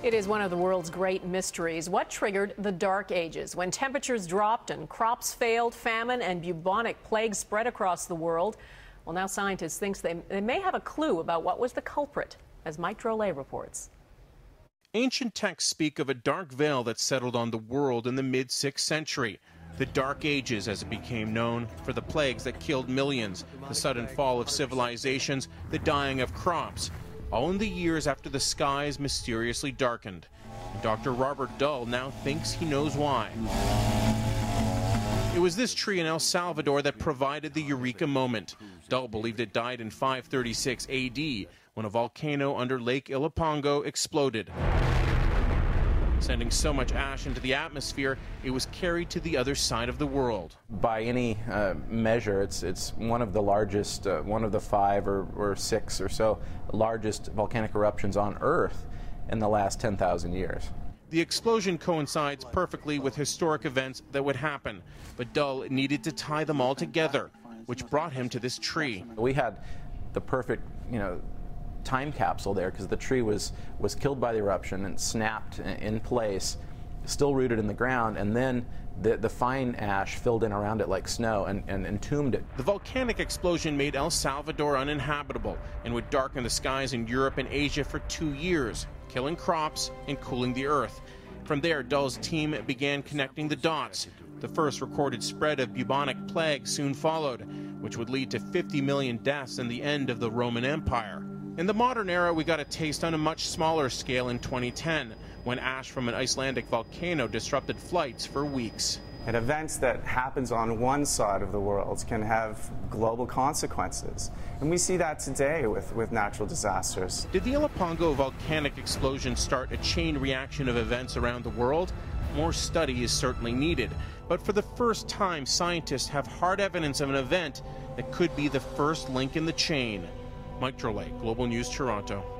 It is one of the world's great mysteries. What triggered the Dark Ages? When temperatures dropped and crops failed, famine and bubonic plague spread across the world. Well, now scientists think they, they may have a clue about what was the culprit, as Mike Drolet reports. Ancient texts speak of a dark veil that settled on the world in the mid 6th century. The Dark Ages, as it became known, for the plagues that killed millions, the sudden fall of civilizations, the dying of crops, all in the years after the skies mysteriously darkened. And Dr. Robert Dull now thinks he knows why. It was this tree in El Salvador that provided the eureka moment. Dull believed it died in 536 AD when a volcano under Lake Ilopango exploded sending so much ash into the atmosphere it was carried to the other side of the world. By any uh, measure, it's, it's one of the largest, uh, one of the five or, or six or so largest volcanic eruptions on Earth in the last 10,000 years. The explosion coincides perfectly with historic events that would happen, but Dull needed to tie them all together, which brought him to this tree. We had the perfect, you know, time capsule there because the tree was, was killed by the eruption and snapped in place, still rooted in the ground, and then the, the fine ash filled in around it like snow and, and entombed it. The volcanic explosion made El Salvador uninhabitable and would darken the skies in Europe and Asia for two years, killing crops and cooling the earth. From there, Dull's team began connecting the dots. The first recorded spread of bubonic plague soon followed, which would lead to 50 million deaths and the end of the Roman Empire. In the modern era, we got a taste on a much smaller scale in 2010 when ash from an Icelandic volcano disrupted flights for weeks. And events that happens on one side of the world can have global consequences. And we see that today with, with natural disasters. Did the Ilopango volcanic explosion start a chain reaction of events around the world? More study is certainly needed. But for the first time, scientists have hard evidence of an event that could be the first link in the chain. Mike Drolet, Global News, Toronto.